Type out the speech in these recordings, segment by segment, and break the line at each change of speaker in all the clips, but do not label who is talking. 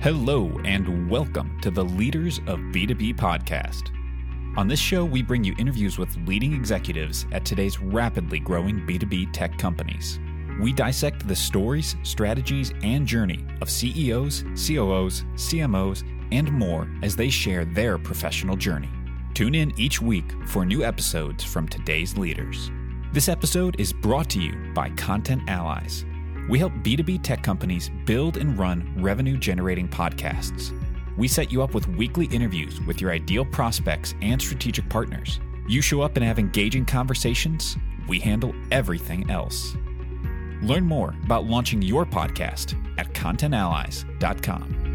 Hello, and welcome to the Leaders of B2B podcast. On this show, we bring you interviews with leading executives at today's rapidly growing B2B tech companies. We dissect the stories, strategies, and journey of CEOs, COOs, CMOs, and more as they share their professional journey. Tune in each week for new episodes from today's leaders. This episode is brought to you by Content Allies we help B2B tech companies build and run revenue generating podcasts. We set you up with weekly interviews with your ideal prospects and strategic partners. You show up and have engaging conversations, we handle everything else. Learn more about launching your podcast at contentallies.com.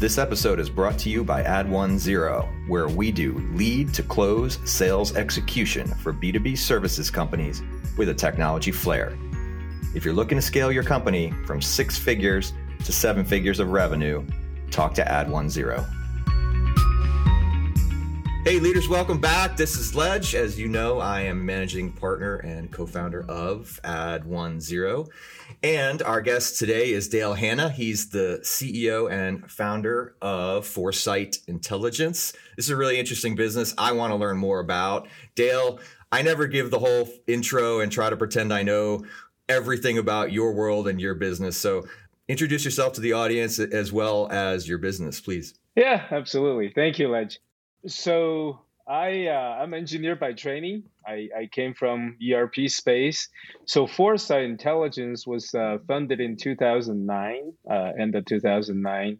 This episode is brought to you by Ad10, where we do lead to close sales execution for B2B services companies with a technology flair. If you're looking to scale your company from six figures to seven figures of revenue, talk to Ad10. Hey, leaders, welcome back. This is Ledge. As you know, I am managing partner and co founder of Ad10. And our guest today is Dale Hanna. He's the CEO and founder of Foresight Intelligence. This is a really interesting business I want to learn more about. Dale, I never give the whole intro and try to pretend I know everything about your world and your business. So introduce yourself to the audience as well as your business, please.
Yeah, absolutely. Thank you, Ledge. So I uh, I'm engineer by training. I, I came from ERP space. So Foresight Intelligence was uh, funded in 2009, uh, end of 2009,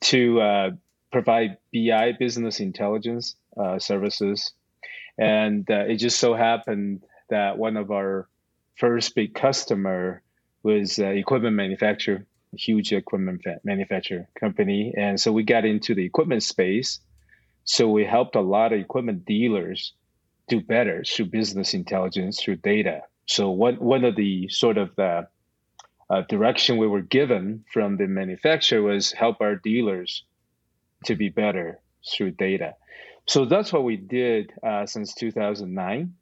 to uh, provide BI business intelligence uh, services, and uh, it just so happened that one of our first big customer was uh, equipment manufacturer, huge equipment manufacturer company, and so we got into the equipment space. So we helped a lot of equipment dealers do better through business intelligence, through data. So one one of the sort of the uh, direction we were given from the manufacturer was help our dealers to be better through data. So that's what we did uh, since 2009.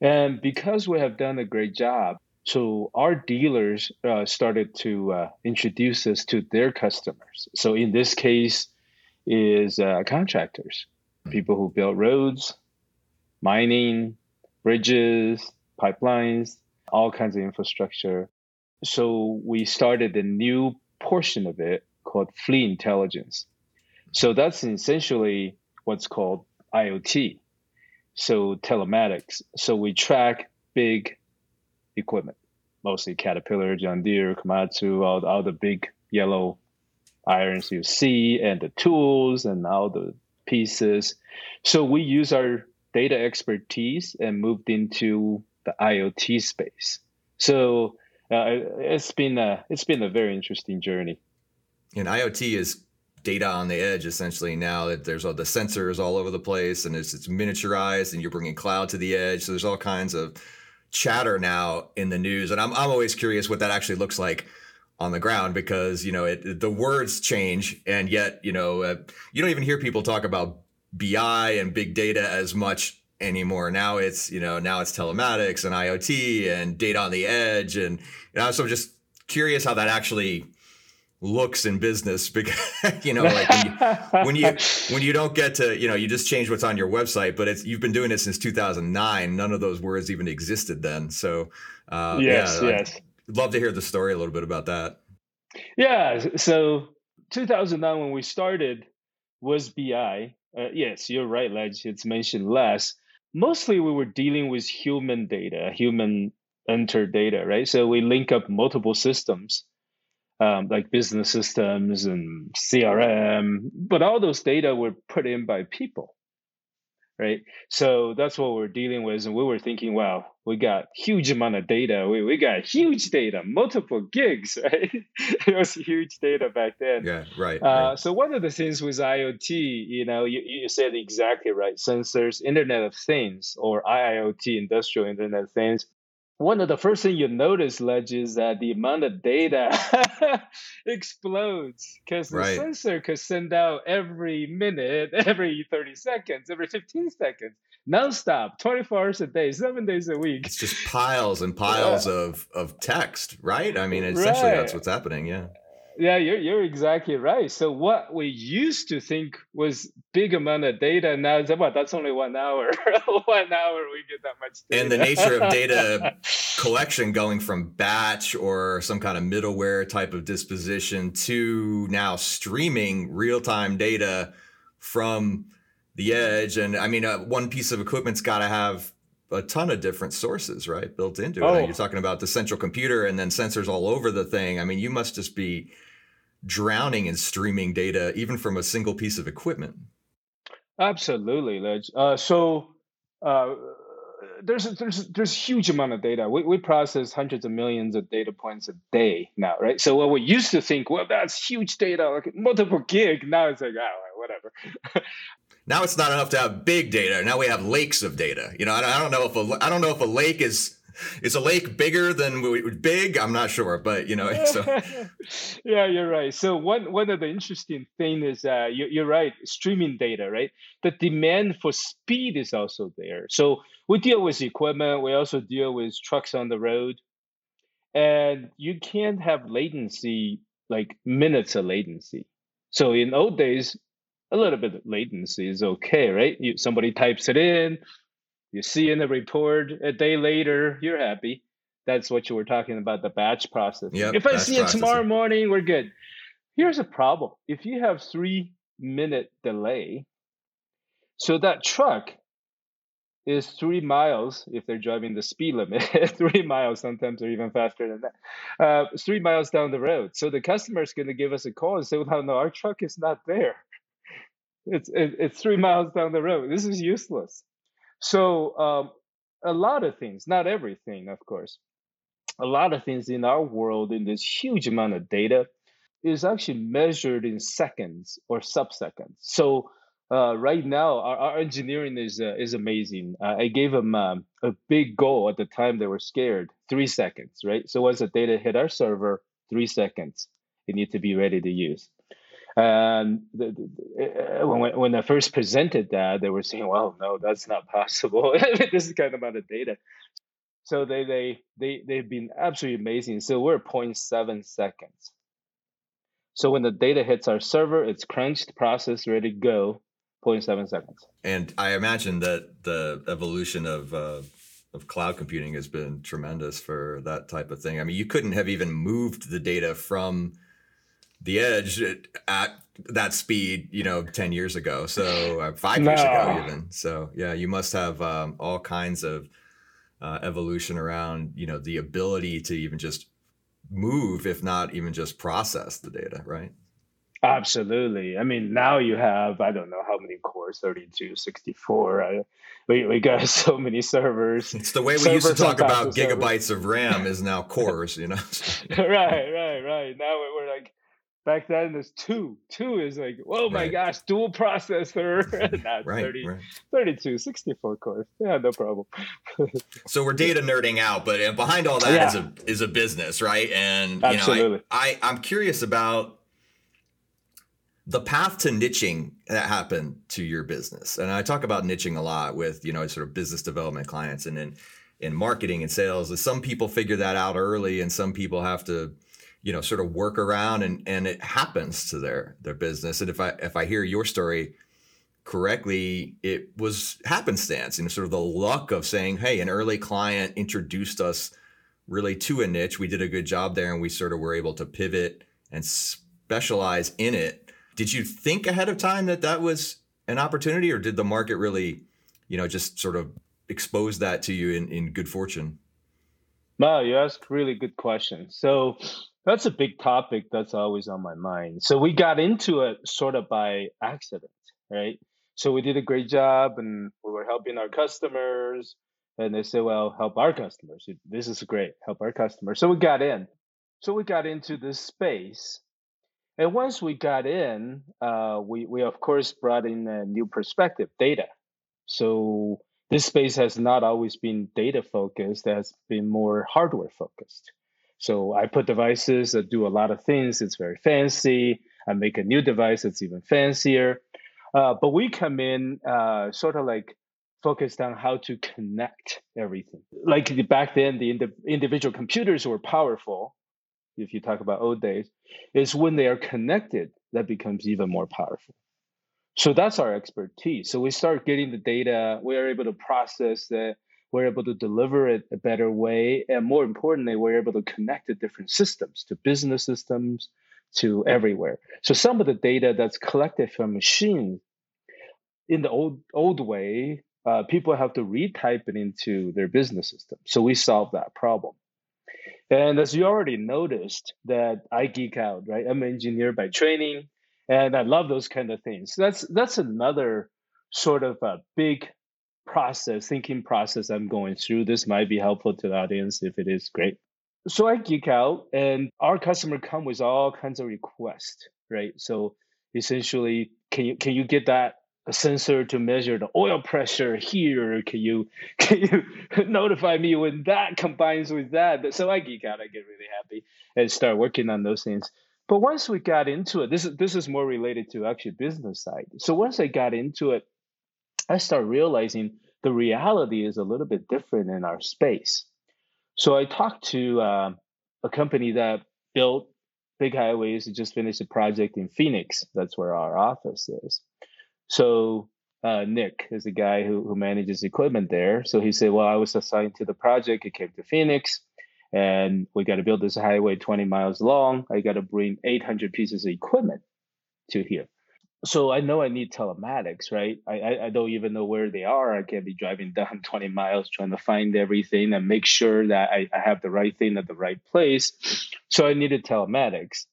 And because we have done a great job, so our dealers uh, started to uh, introduce us to their customers. So in this case, is uh, contractors, people who build roads, mining, bridges, pipelines, all kinds of infrastructure. So we started a new portion of it called fleet intelligence. So that's essentially what's called IoT so telematics. So we track big equipment, mostly Caterpillar, John Deere, Komatsu, all, all the big yellow irons you see, and the tools and all the pieces. So we use our data expertise and moved into the IoT space. So uh, it's been a it's been a very interesting journey.
And IoT is data on the edge essentially now that there's all the sensors all over the place and it's, it's miniaturized and you're bringing cloud to the edge. So there's all kinds of chatter now in the news. And i'm, I'm always curious what that actually looks like on the ground because you know it, the words change and yet you know uh, you don't even hear people talk about bi and big data as much anymore. Now it's you know now it's telematics and iot and data on the edge. And know, so i'm just curious how that actually looks in business because you know like when you, when you, when you don't get to you know you just change what's on your website but it's you've been doing it since 2009 none of those words even existed then. So
uh, yes yeah, yes
I'd love to hear the story a little bit about that.
Yeah so 2009 when we started was bi uh, yes you're right ledge it's mentioned less. Mostly we were dealing with human data human entered data right? So we link up multiple systems um, like business systems and CRM, but all those data were put in by people, right? So that's what we're dealing with, and we were thinking, wow, we got huge amount of data. We we got huge data, multiple gigs, right? it was huge data back then.
Yeah, right,
uh,
right.
So one of the things with IoT, you know, you, you said exactly right. Sensors, Internet of Things, or IIoT, Industrial Internet of Things one of the first thing you notice, Ledge, is that the amount of data explodes because the right. sensor could send out every minute, every 30 seconds, every 15 seconds, nonstop, 24 hours a day, seven days a week.
It's just piles and piles yeah. of, of text, right? I mean, essentially right. that's what's happening. Yeah.
Yeah, you're you're exactly right. So what we used to think was big amount of data, now it's about that's only one hour. one hour we get that much
data. And the nature of data collection going from batch or some kind of middleware type of disposition to now streaming real-time data from the edge. And I mean, uh, one piece of equipment's got to have a ton of different sources, right, built into it. Oh. You're talking about the central computer and then sensors all over the thing. I mean, you must just be drowning in streaming data, even from a single piece of equipment.
Absolutely, Ledge. Uh, so uh, there's there's there's huge amount of data. We we process hundreds of millions of data points a day now, right? So what we used to think, well, that's huge data, like multiple gig. Now it's like, oh, whatever.
now it's not enough to have big data. Now we have lakes of data. You know, I, I don't know if a I don't know if a lake is is a lake bigger than big? I'm not sure, but you know. So.
yeah, you're right. So one one of the interesting thing is uh, you, you're right. Streaming data, right? The demand for speed is also there. So we deal with equipment. We also deal with trucks on the road, and you can't have latency like minutes of latency. So in old days, a little bit of latency is okay, right? You, somebody types it in, you see in the report a day later, you're happy. That's what you were talking about the batch process. Yep, if I see it tomorrow morning, we're good. Here's a problem. If you have three minute delay, so that truck is three miles if they're driving the speed limit, three miles sometimes or even faster than that. Uh, three miles down the road. So the customer is going to give us a call and say, "Well, no, our truck is not there. It's it's three miles down the road. This is useless." So um, a lot of things, not everything, of course, a lot of things in our world in this huge amount of data is actually measured in seconds or subseconds. So uh, right now, our, our engineering is uh, is amazing. Uh, I gave them um, a big goal at the time. They were scared. Three seconds, right? So once the data hit our server, three seconds, it needs to be ready to use. And the, the, uh, when, when I first presented that, they were saying, well, no, that's not possible. this is kind of amount of data. So they, they, they, they've been absolutely amazing. So we're 0.7 seconds. So when the data hits our server, it's crunched, processed, ready to go, 0.7 seconds.
And I imagine that the evolution of, uh, of cloud computing has been tremendous for that type of thing. I mean, you couldn't have even moved the data from the edge at that speed, you know, 10 years ago. So uh, five no. years ago, even. So yeah, you must have um, all kinds of uh, evolution around, you know, the ability to even just move, if not even just process the data, right?
Absolutely. I mean, now you have, I don't know how many cores, 32, 64. I, we, we got so many servers.
It's the way we used to talk about gigabytes of RAM is now cores, you know?
right, right, right. Now we're like back then there's two two is like oh my right. gosh dual processor That's right, 30, right. 32 64 cores yeah no problem
so we're data nerding out but uh, behind all that yeah. is a is a business right and Absolutely. you know I, I i'm curious about the path to niching that happened to your business and i talk about niching a lot with you know sort of business development clients and in in marketing and sales some people figure that out early and some people have to you know sort of work around and and it happens to their their business. And if i if i hear your story correctly it was happenstance you know sort of the luck of saying hey an early client introduced us really to a niche. We did a good job there and we sort of were able to pivot and specialize in it. Did you think ahead of time that that was an opportunity or did the market really you know just sort of expose that to you in, in good fortune?
Wow, you ask really good questions. So that's a big topic that's always on my mind. So we got into it sort of by accident, right? So we did a great job and we were helping our customers. And they said, well, help our customers. This is great. Help our customers. So we got in. So we got into this space. And once we got in, uh, we, we of course brought in a new perspective, data. So this space has not always been data focused, it has been more hardware focused. So I put devices that do a lot of things. It's very fancy. I make a new device that's even fancier. Uh, but we come in uh, sort of like focused on how to connect everything. Like back then, the indi- individual computers were powerful, if you talk about old days, is when they are connected that becomes even more powerful. So that's our expertise. So we start getting the data, we are able to process it, we're able to deliver it a better way, and more importantly, we're able to connect the different systems to business systems, to everywhere. So some of the data that's collected from machines in the old old way, uh, people have to retype it into their business system. So we solve that problem. And as you already noticed, that I geek out, right? I'm an engineer by training, and I love those kind of things. That's that's another sort of a big process, thinking process I'm going through. This might be helpful to the audience. If it is, great. So I geek out, and our customer come with all kinds of requests, right? So essentially, can you can you get that sensor to measure the oil pressure here? Can you can you notify me when that combines with that? So I geek out. I get really happy and start working on those things. But once we got into it, this is this is more related to actually business side. So once I got into it, I start realizing the reality is a little bit different in our space. So I talked to uh, a company that built big highways. And just finished a project in Phoenix. That's where our office is. So uh, Nick is the guy who, who manages equipment there. So he said, Well, I was assigned to the project. It came to Phoenix, and we got to build this highway 20 miles long. I got to bring 800 pieces of equipment to here so I know I need telematics, right? I, I, I don't even know where they are. I can't be driving down 20 miles trying to find everything and make sure that I, I have the right thing at the right place. So I needed telematics.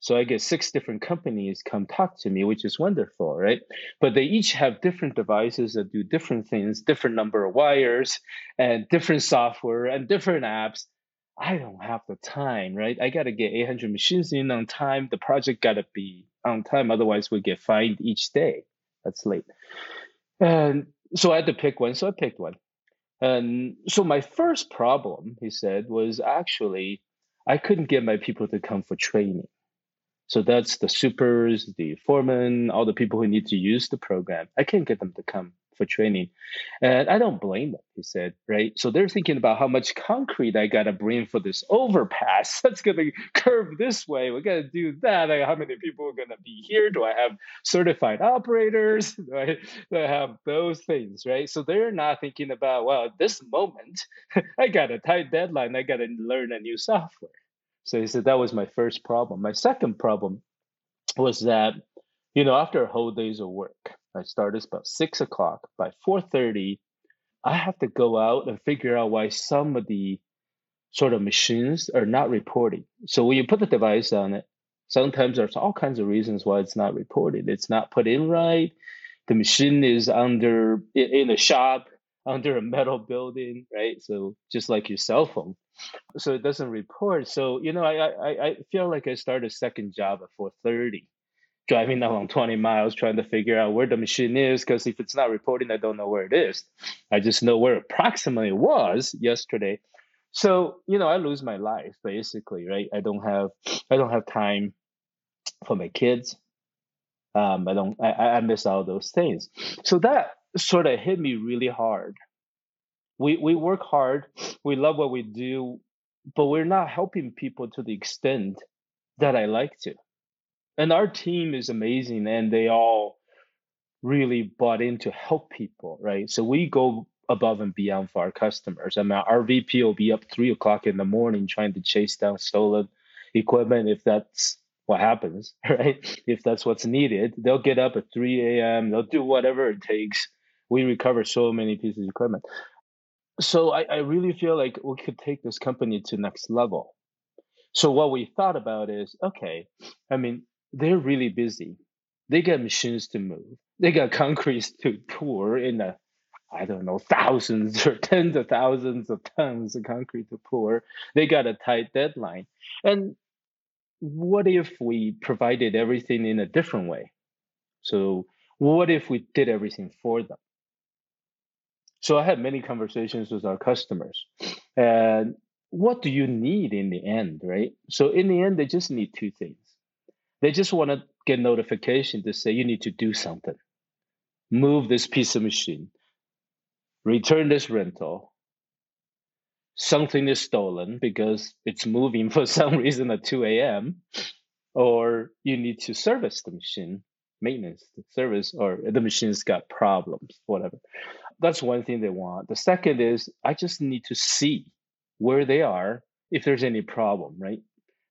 So I get six different companies come talk to me, which is wonderful, right? But they each have different devices that do different things, different number of wires, and different software and different apps. I don't have the time, right? I got to get 800 machines in on time. The project got to be on time. Otherwise, we get fined each day. That's late. And so I had to pick one. So I picked one. And so my first problem, he said, was actually I couldn't get my people to come for training. So that's the supers, the foremen, all the people who need to use the program. I can't get them to come for training. And I don't blame them, he said, right? So they're thinking about how much concrete I got to bring for this overpass that's going to curve this way. We got to do that. How many people are going to be here? Do I have certified operators? Do I, do I have those things, right? So they're not thinking about, well, at this moment, I got a tight deadline. I got to learn a new software. So he said that was my first problem. My second problem was that, you know, after a whole days of work, I started about six o'clock. By four thirty, I have to go out and figure out why some of the sort of machines are not reporting. So when you put the device on it, sometimes there's all kinds of reasons why it's not reported. It's not put in right. The machine is under in a shop under a metal building, right? So just like your cell phone, so it doesn't report. So you know, I I, I feel like I start a second job at four thirty driving along 20 miles trying to figure out where the machine is because if it's not reporting i don't know where it is. I just know where approximately it was yesterday. So you know i lose my life basically right? I don't have i don't have time for my kids. Um, i don't I, I miss all those things. So that sort of hit me really hard. We we work hard. We love what we do but we're not helping people to the extent that i like to and our team is amazing and they all really bought in to help people right? So we go above and beyond for our customers. I mean our vp will be up three o'clock in the morning trying to chase down stolen equipment if that's what happens right? If that's what's needed. They'll get up at 3 a.m they'll do whatever it takes. We recover so many pieces of equipment. So I, I really feel like we could take this company to next level. So what we thought about is okay i mean they're really busy. They got machines to move. They got concrete to pour in the, I don't know, thousands or tens of thousands of tons of concrete to pour. They got a tight deadline. And what if we provided everything in a different way? So what if we did everything for them? So I had many conversations with our customers. And what do you need in the end, right? So in the end, they just need two things they just want to get notification to say you need to do something. Move this piece of machine. Return this rental. something is stolen because it's moving for some reason at 2 a.m., or you need to service the machine, maintenance, the service, or the machine's got problems, whatever. That's one thing they want. The second is I just need to see where they are if there's any problem, right?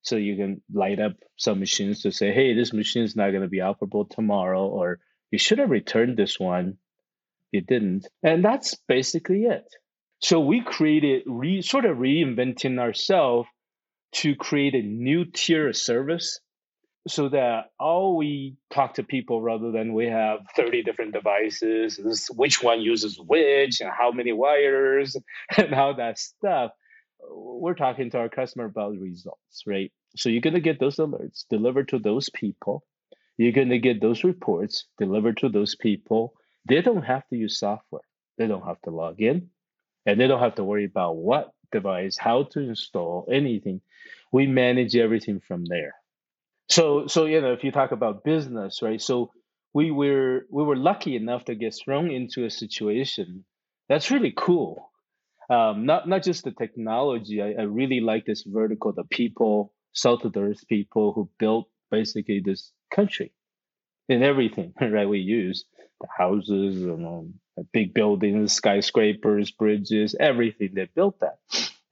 So you can light up some machines to say, hey, this machine is not going to be operable tomorrow, or you should have returned this one. You didn't. And that's basically it. So we created, re, sort of reinventing ourselves to create a new tier of service so that all we talk to people rather than we have 30 different devices, which one uses which and how many wires and all that stuff we're talking to our customer about results, right? So you're going to get those alerts delivered to those people. You're going to get those reports delivered to those people. They don't have to use software. They don't have to log in and they don't have to worry about what device, how to install anything. We manage everything from there. So, so you know, if you talk about business, right? So we were we were lucky enough to get thrown into a situation that's really cool um, not not just the technology. I, I really like this vertical, the people, South of the Earth people who built basically this country in everything, right? We use the houses and um, big buildings, skyscrapers, bridges, everything. They built that,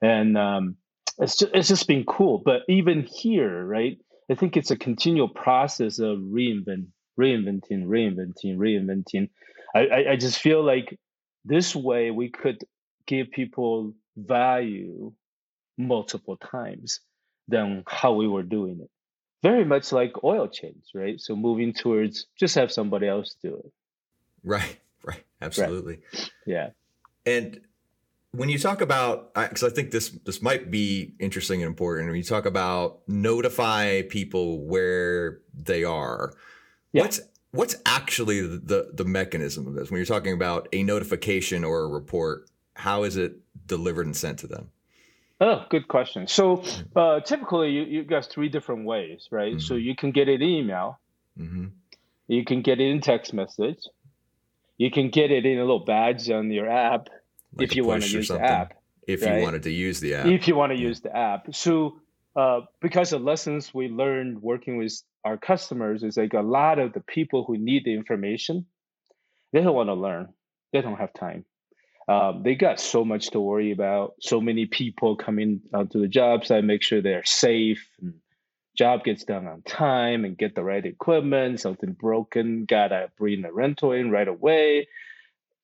and um, it's just it's just been cool. But even here, right? I think it's a continual process of reinvent, reinventing, reinventing, reinventing. I, I, I just feel like this way we could give people value multiple times than how we were doing it. Very much like oil change, right? So moving towards just have somebody else do it.
Right, right, absolutely.
Right. Yeah.
And when you talk about, because I think this this might be interesting and important. When you talk about notify people where they are, yeah. what's what's actually the, the the mechanism of this? When you're talking about a notification or a report, how is it delivered and sent to them?
Oh, good question. So uh, typically, you, you got three different ways, right? Mm-hmm. So you can get it in email, mm-hmm. you can get it in text message, you can get it in a little badge on your app like if you want to use the app.
If right? you wanted to use the app.
If you want to yeah. use the app. So uh, because the lessons we learned working with our customers is like a lot of the people who need the information, they don't want to learn. They don't have time um, they got so much to worry about. So many people coming onto the job site, make sure they're safe, and job gets done on time, and get the right equipment. Something broken, gotta bring the rental in right away.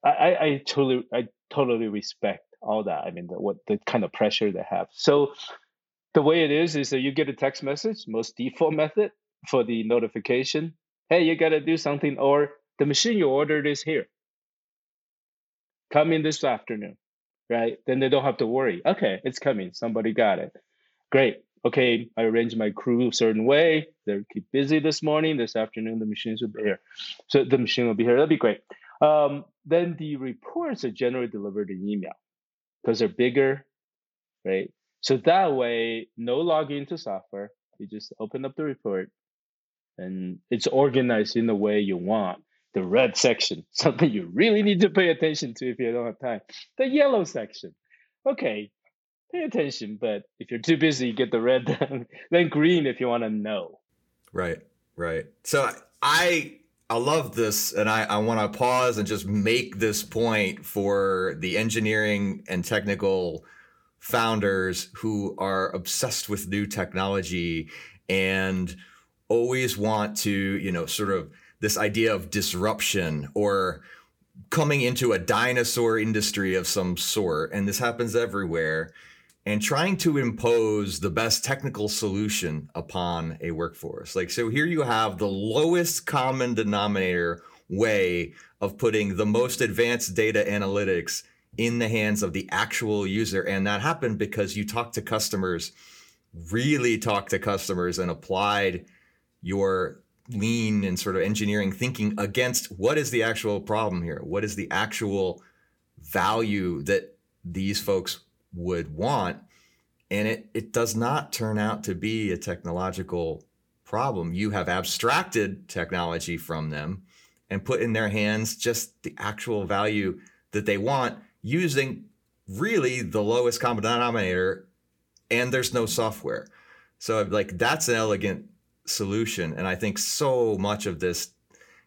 I, I, I totally, I totally respect all that. I mean, the, what the kind of pressure they have. So the way it is is that you get a text message, most default method for the notification. Hey, you gotta do something, or the machine you ordered is here come in this afternoon, right? Then they don't have to worry. Okay, it's coming. Somebody got it. Great. Okay, I arrange my crew a certain way. They're keep busy this morning. This afternoon, the machines will be here. So the machine will be here. That'll be great. Um, then the reports are generally delivered in email because they're bigger, right? So that way, no login to software. You just open up the report and it's organized in the way you want the red section, something you really need to pay attention to if you don't have time. The yellow section, okay, pay attention, but if you're too busy, get the red, then green if you want to know.
Right, right. So I I love this, and I, I want to pause and just make this point for the engineering and technical founders who are obsessed with new technology and always want to, you know, sort of this idea of disruption or coming into a dinosaur industry of some sort. And this happens everywhere. And trying to impose the best technical solution upon a workforce. Like, so here you have the lowest common denominator way of putting the most advanced data analytics in the hands of the actual user. And that happened because you talked to customers, really talked to customers, and applied your lean and sort of engineering thinking against what is the actual problem here? What is the actual value that these folks would want? And it, it does not turn out to be a technological problem. You have abstracted technology from them and put in their hands just the actual value that they want using really the lowest common denominator and there's no software. So like that's an elegant solution. And I think so much of this,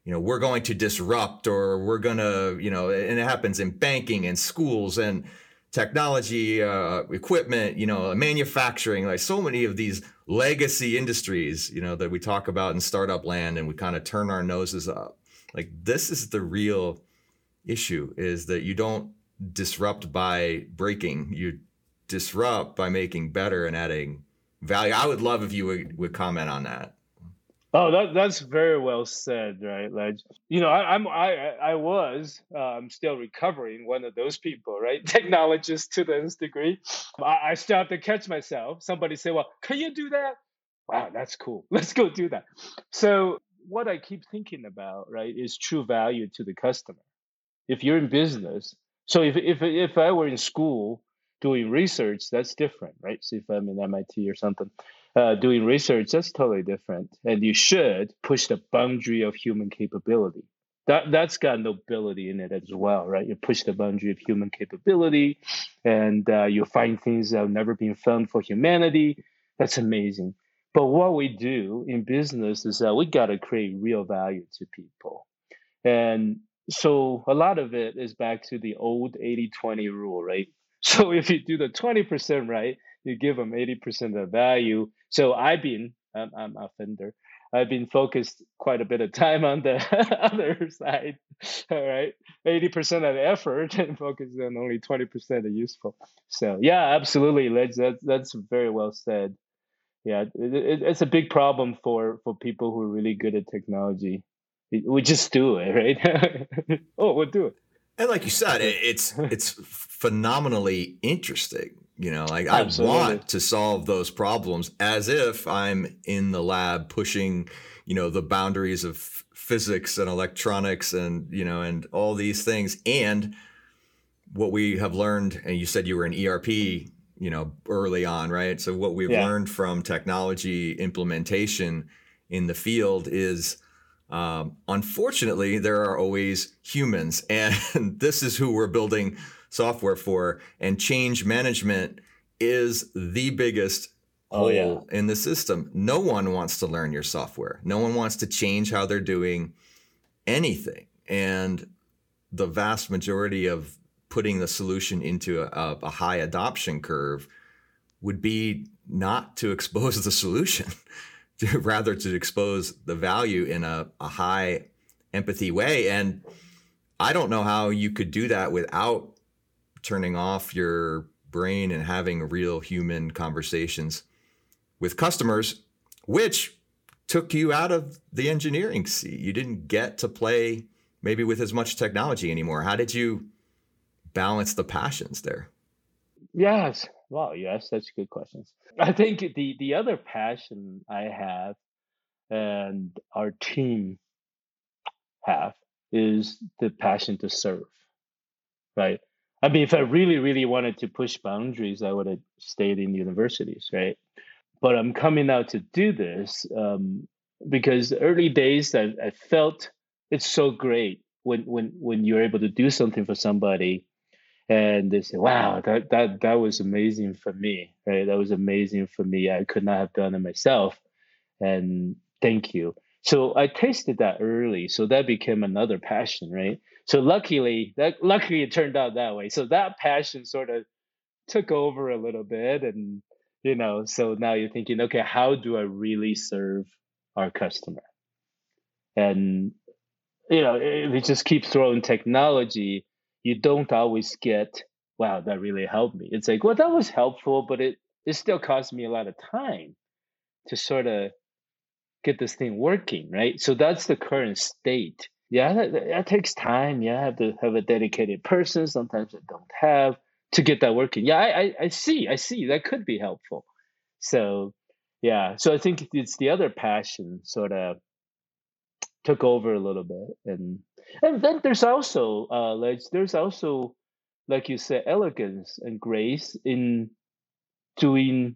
you know, we're going to disrupt or we're going to, you know, and it happens in banking and schools and technology, uh, equipment, you know, manufacturing, like so many of these legacy industries, you know, that we talk about in startup land and we kind of turn our noses up. Like this is the real issue is that you don't disrupt by breaking, you disrupt by making better and adding value. I would love if you would, would comment on that.
Oh, that, that's very well said, right, Ledge? You know, I, I'm I I was uh, I'm still recovering one of those people, right? Technologist to the nth degree. I, I still have to catch myself. Somebody say, "Well, can you do that?" Wow, that's cool. Let's go do that. So what I keep thinking about, right, is true value to the customer. If you're in business, so if if if I were in school doing research, that's different, right? So if I'm in MIT or something, uh, doing research, that's totally different. And you should push the boundary of human capability. That that's got nobility in it as well, right? You push the boundary of human capability, and uh, you find things that have never been found for humanity. That's amazing. But what we do in business is that we got to create real value to people. And so a lot of it is back to the old 80 20 rule, right? So if you do the 20% right, you give them 80% of value. So I've been, I'm, I'm a fender. I've been focused quite a bit of time on the other side. All right. 80% of the effort and focus on only 20% of useful. So yeah, absolutely. That's, that's, that's very well said. Yeah. It, it, it's a big problem for, for people who are really good at technology. We just do it, right? oh, we'll do it.
And like you said, it's it's phenomenally interesting. You know, like Absolutely. I want to solve those problems as if I'm in the lab pushing, you know, the boundaries of physics and electronics and, you know, and all these things. And what we have learned, and you said you were an ERP, you know, early on, right? So what we've yeah. learned from technology implementation in the field is um, unfortunately, there are always humans, and this is who we're building software for. And change management is the biggest oh, hole yeah. in the system. No one wants to learn your software. No one wants to change how they're doing anything. And the vast majority of putting the solution into a, a high adoption curve would be not to expose the solution to, rather to expose the value in a, a high empathy way. And I don't know how you could do that without turning off your brain and having real human conversations with customers, which took you out of the engineering seat. You didn't get to play maybe with as much technology anymore. How did you balance the passions there?
Yes. Wow. Yes, that's good questions. I think the the other passion I have and our team have is the passion to serve. Right. I mean, if I really, really wanted to push boundaries, I would have stayed in universities, right? But I'm coming out to do this um, because early days I, I felt it's so great when when when you're able to do something for somebody and they say, "Wow, that that that was amazing for me, right? That was amazing for me. I could not have done it myself, and thank you." So I tasted that early, so that became another passion, right? So luckily, that luckily it turned out that way. So that passion sort of took over a little bit, and you know, so now you're thinking, okay, how do I really serve our customer? And you know, you just keep throwing technology you don't always get, wow, that really helped me. It's like, well, that was helpful, but it, it still cost me a lot of time to sort of get this thing working, right? So that's the current state. Yeah, that, that takes time. Yeah, I have to have a dedicated person. Sometimes I don't have to get that working. Yeah, I, I, I see. I see. That could be helpful. So, yeah. So I think it's the other passion sort of took over a little bit and and then there's also uh like there's also like you said elegance and grace in doing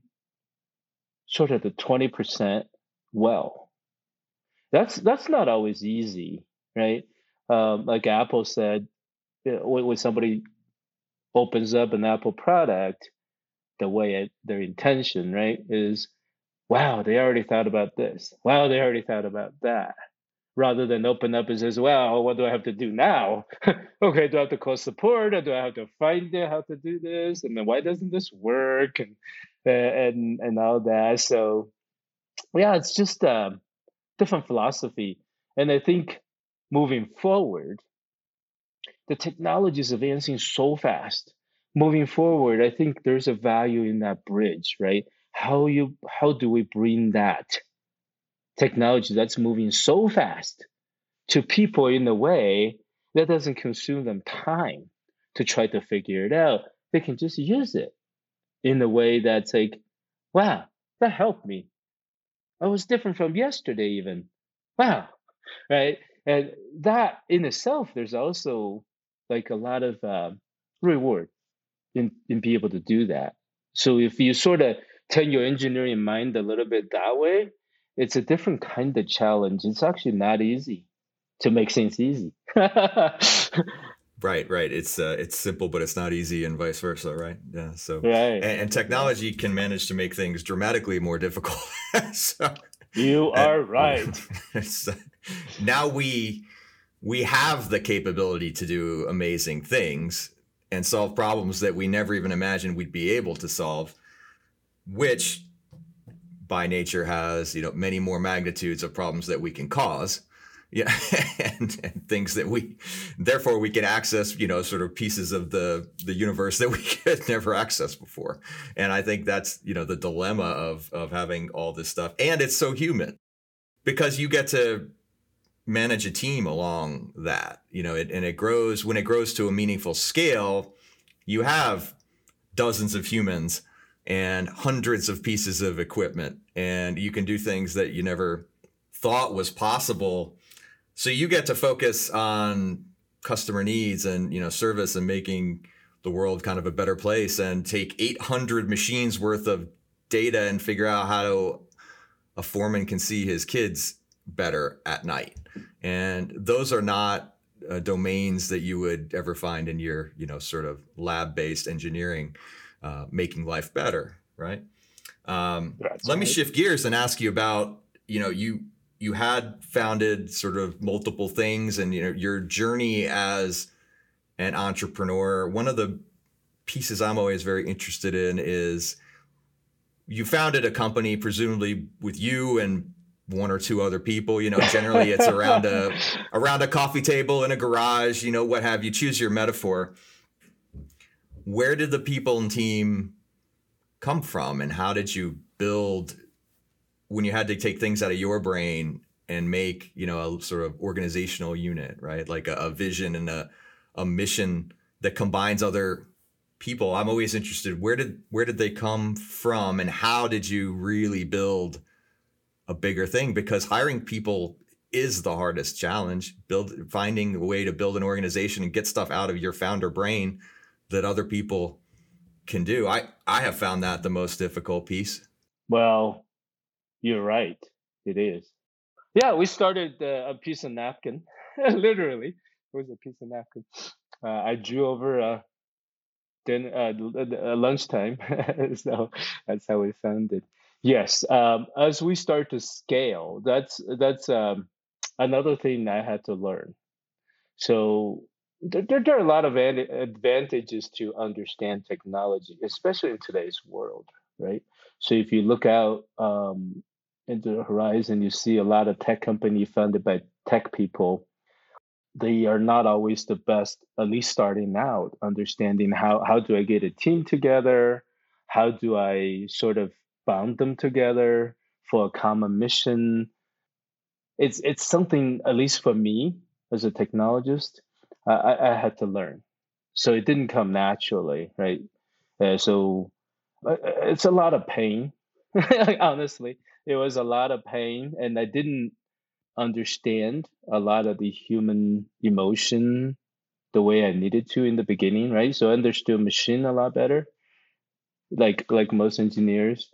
sort of the 20% well that's that's not always easy right um, like apple said when somebody opens up an Apple product, the way it, their intention, right, is wow, they already thought about this. Wow, they already thought about that. Rather than open up and says, well, what do I have to do now? okay, do I have to call support or do I have to find out how to do this? And then why doesn't this work? And uh, and and all that. So yeah, it's just a different philosophy. And I think moving forward, the technology is advancing so fast. Moving forward, I think there's a value in that bridge, right? How you how do we bring that technology that's moving so fast to people in a way that doesn't consume them time to try to figure it out? They can just use it in a way that's like, wow, that helped me. I was different from yesterday, even. Wow, right? And that in itself, there's also like a lot of uh, reward in in being able to do that. So if you sort of turn your engineering mind a little bit that way, it's a different kind of challenge. It's actually not easy to make things easy.
Right, right. It's uh, it's simple, but it's not easy, and vice versa, right? Yeah. So,
right.
and, and technology can manage to make things dramatically more difficult. so,
you are right.
so, now we we have the capability to do amazing things and solve problems that we never even imagined we'd be able to solve, which by nature has you know many more magnitudes of problems that we can cause. Yeah and, and, things that we therefore we can access you know sort of pieces of the the universe that we could never access before. And i think that's you know the dilemma of of having all this stuff. And it's so human because you get to manage a team along that you know it, and it grows when it grows to a meaningful scale you have dozens of humans and hundreds of pieces of equipment. And you can do things that you never thought was possible. So you get to focus on customer needs and you know service and making the world kind of a better place and take 800 machines worth of data and figure out how to a foreman can see his kids better at night. And those are not uh, domains that you would ever find in your you know sort of lab based engineering uh, making life better right? Um, let right. me shift gears and ask you about you know you you had founded sort of multiple things and you know your journey as an entrepreneur. One of the pieces i'm always very interested in is you founded a company presumably with you and one or two other people. You know generally it's around a around a coffee table in a garage you know what have you. Choose your metaphor where did the people and team come from? And how did you build when you had to take things out of your brain and make you know a sort of organizational unit right? Like a, a vision and a, a mission that combines other people. I'm always interested where did where did they come from? And how did you really build a bigger thing? Because hiring people is the hardest challenge. Build finding a way to build an organization and get stuff out of your founder brain that other people can do i i have found that the most difficult piece
well you're right. It is. Yeah, we started uh, a piece of napkin. Literally, it was a piece of napkin. Uh, I drew over a then uh, lunchtime, so that's how we found it. Yes, um, as we start to scale, that's that's um, another thing I had to learn. So there, there are a lot of advantages to understand technology, especially in today's world, right? So if you look out um, into the horizon, you see a lot of tech company funded by tech people. They are not always the best, at least starting out, understanding how how do I get a team together? How do I sort of bound them together for a common mission? It's it's something, at least for me as a technologist, I, I had to learn. So it didn't come naturally, right? Uh, so uh, it's a lot of pain, honestly it was a lot of pain and I didn't understand a lot of the human emotion the way I needed to in the beginning, right? So I understood machine a lot better, like like most engineers.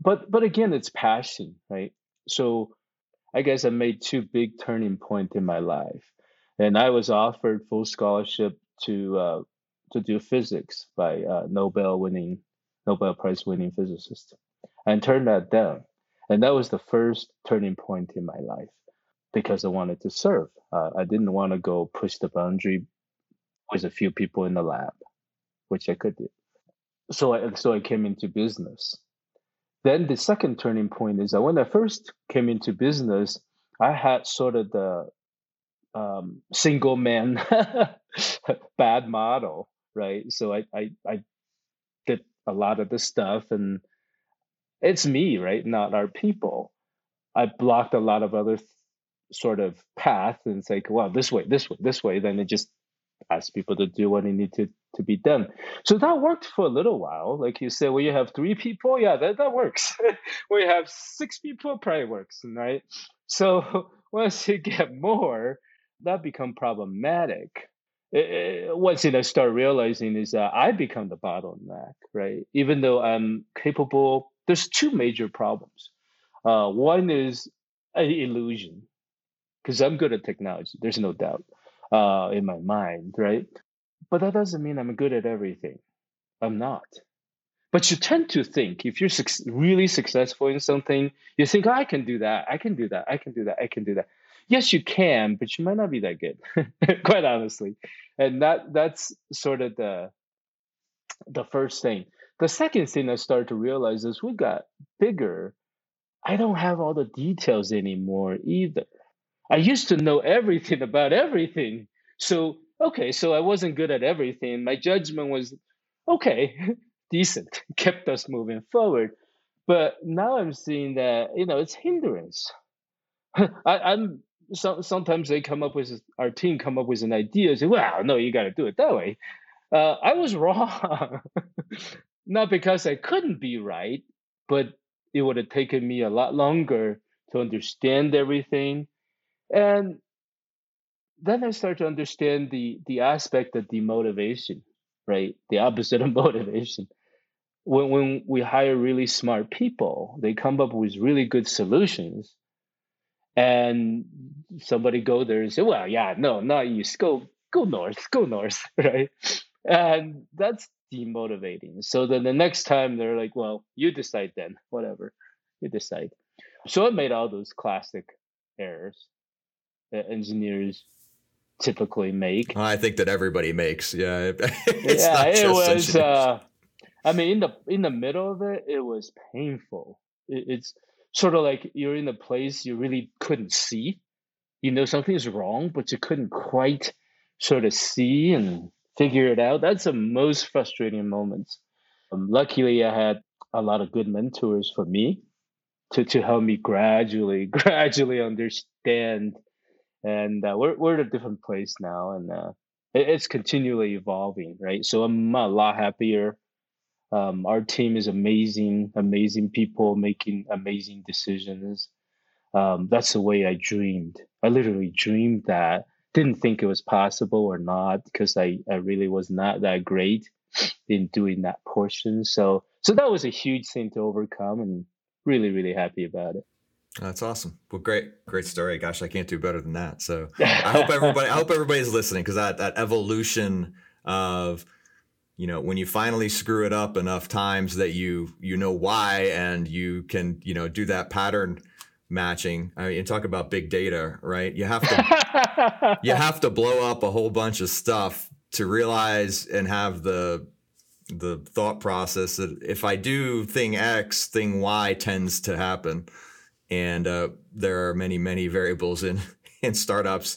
But but again, it's passion, right? So I guess I made two big turning point in my life, and I was offered full scholarship to uh, to do physics by uh, Nobel winning Nobel Prize winning physicist, and turned that down. And that was the first turning point in my life because I wanted to serve. Uh, I didn't want to go push the boundary with a few people in the lab, which I could do. So I so I came into business. Then the second turning point is that when I first came into business, I had sort of the um, single man bad model, right? So I, I I did a lot of the stuff, and it's me, right? Not our people. I blocked a lot of other th- sort of path and say, like, well, this way, this way, this way. Then it just asks people to do what they need to to be done. So that worked for a little while. Like you said, when you have three people, yeah, that, that works. you have six people, probably works, right? So once you get more, that become problematic. It, once you start realizing is that I become the bottleneck, right? Even though I'm capable, there's two major problems. Uh, one is an illusion, because I'm good at technology. There's no doubt uh, in my mind, right? But that doesn't mean I'm good at everything. I'm not. But you tend to think if you're su- really successful in something, you think, oh, I can do that, I can do that, I can do that, I can do that. Yes, you can, but you might not be that good, quite honestly. And that that's sort of the the first thing. The second thing I started to realize is we got bigger. I don't have all the details anymore either. I used to know everything about everything. So, okay, so I wasn't good at everything. My judgment was okay, decent, kept us moving forward. But now I'm seeing that, you know, it's hindrance. I, am so, sometimes they come up with our team come up with an idea, say, well, no, you got to do it that way. Uh, I was wrong, not because I couldn't be right, but it would have taken me a lot longer to understand everything and then I start to understand the the aspect of demotivation, right? The opposite of motivation. When when we hire really smart people, they come up with really good solutions. And somebody go there and say, Well, yeah, no, not east, go go north, go north, right? And that's demotivating. So then the next time they're like, Well, you decide then, whatever. You decide. So I made all those classic errors that engineers typically make.
I think that everybody makes. Yeah, it's
yeah, it was. Uh, I mean, in the in the middle of it, it was painful. It, it's sort of like you're in a place you really couldn't see. You know something is wrong, but you couldn't quite sort of see and figure it out. That's the most frustrating moments. Um, luckily, I had a lot of good mentors for me to to help me gradually, gradually understand and uh, we're we're at a different place now, and uh, it, it's continually evolving, right? So I'm a lot happier. Um, our team is amazing, amazing people making amazing decisions. Um, that's the way I dreamed. I literally dreamed that. Didn't think it was possible or not because I, I really was not that great in doing that portion. So so that was a huge thing to overcome, and really really happy about it.
That's awesome. Well, great, great story. Gosh, I can't do better than that. So I hope everybody, I hope everybody's listening because that that evolution of, you know, when you finally screw it up enough times that you you know why and you can you know do that pattern matching. I mean, you talk about big data, right? You have to you have to blow up a whole bunch of stuff to realize and have the the thought process that if I do thing X, thing Y tends to happen and uh, there are many many variables in in startups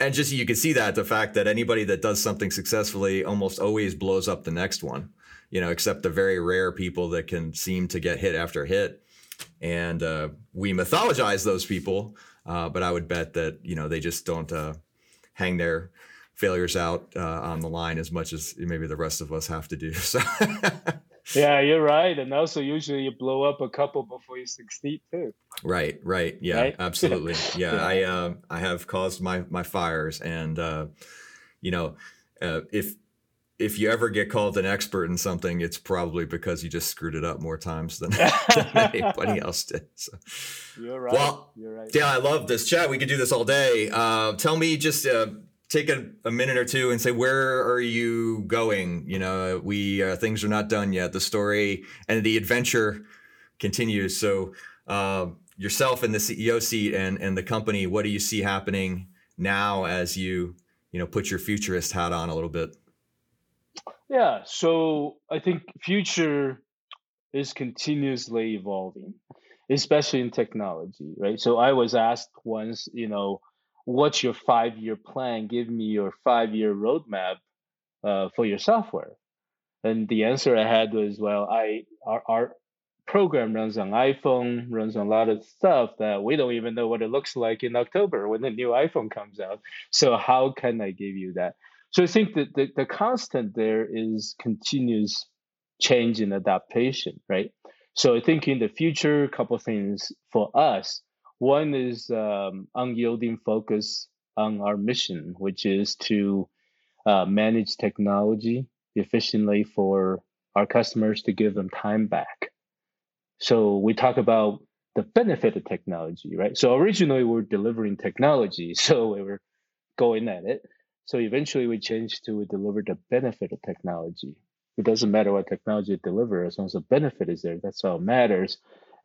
and just you can see that the fact that anybody that does something successfully almost always blows up the next one you know except the very rare people that can seem to get hit after hit. And uh, we mythologize those people uh, but i would bet that you know they just don't uh, hang their failures out uh, on the line as much as maybe the rest of us have to do so
yeah, you're right. And also, usually you blow up a couple before you succeed too.
Right, right. Yeah, right? absolutely. Yeah, yeah, I uh, I have caused my my fires, and uh, you know, uh, if if you ever get called an expert in something, it's probably because you just screwed it up more times than, than anybody else did. So.
You're right.
Well,
you're right.
Yeah, I love this chat. We could do this all day. Uh, tell me just uh, take a, a, minute or two and say where are you going? You know we uh, things are not done yet. The story and the adventure continues. So uh, yourself in the ceo seat and and the company what do you see happening now as you you know put your futurist hat on a little bit?
Yeah so i think future is continuously evolving especially in technology right? So i was asked once you know what's your five year plan? Give me your five year roadmap uh, for your software. And the answer I had was, well, I our, our program runs on iPhone, runs on a lot of stuff that we don't even know what it looks like in October when the new iPhone comes out. So how can I give you that? So I think that the, the constant there is continuous change and adaptation, right? So I think in the future, a couple things for us one is um, unyielding focus on our mission, which is to uh, manage technology efficiently for our customers to give them time back. So we talk about the benefit of technology, right? So originally we are delivering technology, so we were going at it. So eventually we changed to deliver the benefit of technology. It doesn't matter what technology it delivers, as long as the benefit is there, that's all matters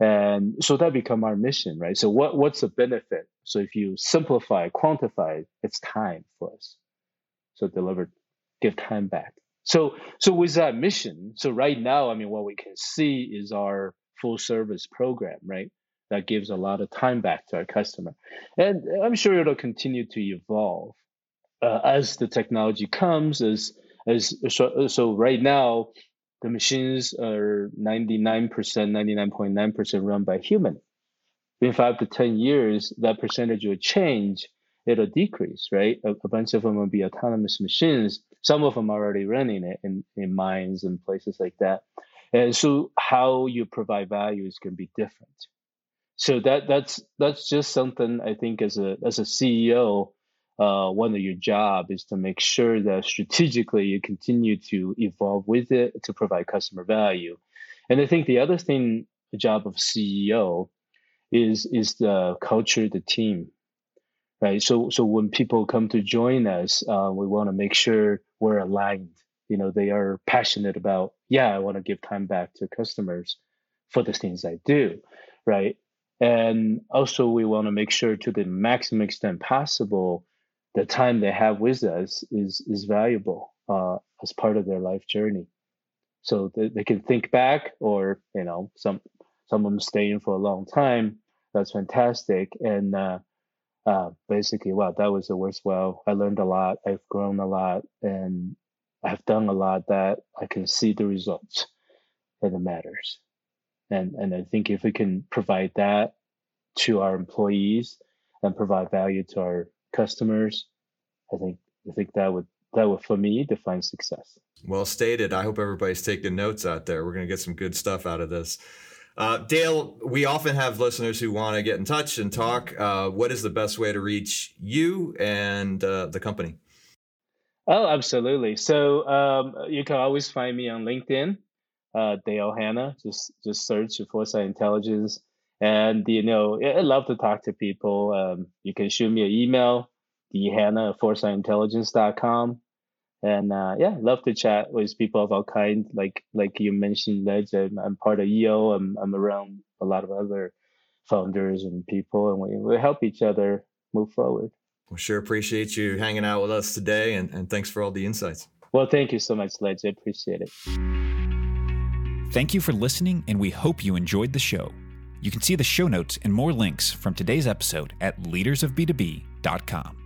and so that become our mission right? So what what's the benefit? So if you simplify quantify it's time for us. So deliver give time back. So so with that mission so right now i mean what we can see is our full service program right? That gives a lot of time back to our customer. And i'm sure it'll continue to evolve uh, as the technology comes as as so, so right now the machines are 99%, 99.9% run by human. In five to 10 years, that percentage will change. It'll decrease, right? A, a bunch of them will be autonomous machines. Some of them are already running it in, in mines and places like that. And so how you provide value is going to be different. So that that's that's just something I think as a as a CEO uh, one of your job is to make sure that strategically you continue to evolve with it to provide customer value. And I think the other thing, the job of CEO, is is the culture, the team, right? So so when people come to join us, uh, we want to make sure we're aligned. You know, they are passionate about, yeah, I want to give time back to customers for the things I do, right? And also, we want to make sure to the maximum extent possible the time they have with us is is valuable uh, as part of their life journey. So they, they can think back, or you know, some some of them staying for a long time. That's fantastic, and uh, uh, basically, wow, that was a worthwhile. I learned a lot. I've grown a lot, and I've done a lot that I can see the results, and it matters. And and I think if we can provide that to our employees and provide value to our customers, I think I think that would that would for me define success.
Well stated. I hope everybody's taking notes out there. We're going to get some good stuff out of this. Uh, Dale, we often have listeners who want to get in touch and talk. Uh, what is the best way to reach you and uh, the company?
Oh, absolutely. So um, you can always find me on LinkedIn, uh, Dale Hanna. Just just search for Foresight Intelligence, and you know I love to talk to people. Um, you can shoot me an email, Hanna at foresightintelligence.com. And uh, yeah, love to chat with people of all kinds. Like like you mentioned, Ledge, I'm, I'm part of EO. I'm, I'm around a lot of other founders and people, and we, we help each other move forward.
Well, sure appreciate you hanging out with us today, and, and thanks for all the insights.
Well, thank you so much, Ledge. I appreciate it.
Thank you for listening, and we hope you enjoyed the show. You can see the show notes and more links from today's episode at leadersofb2b.com.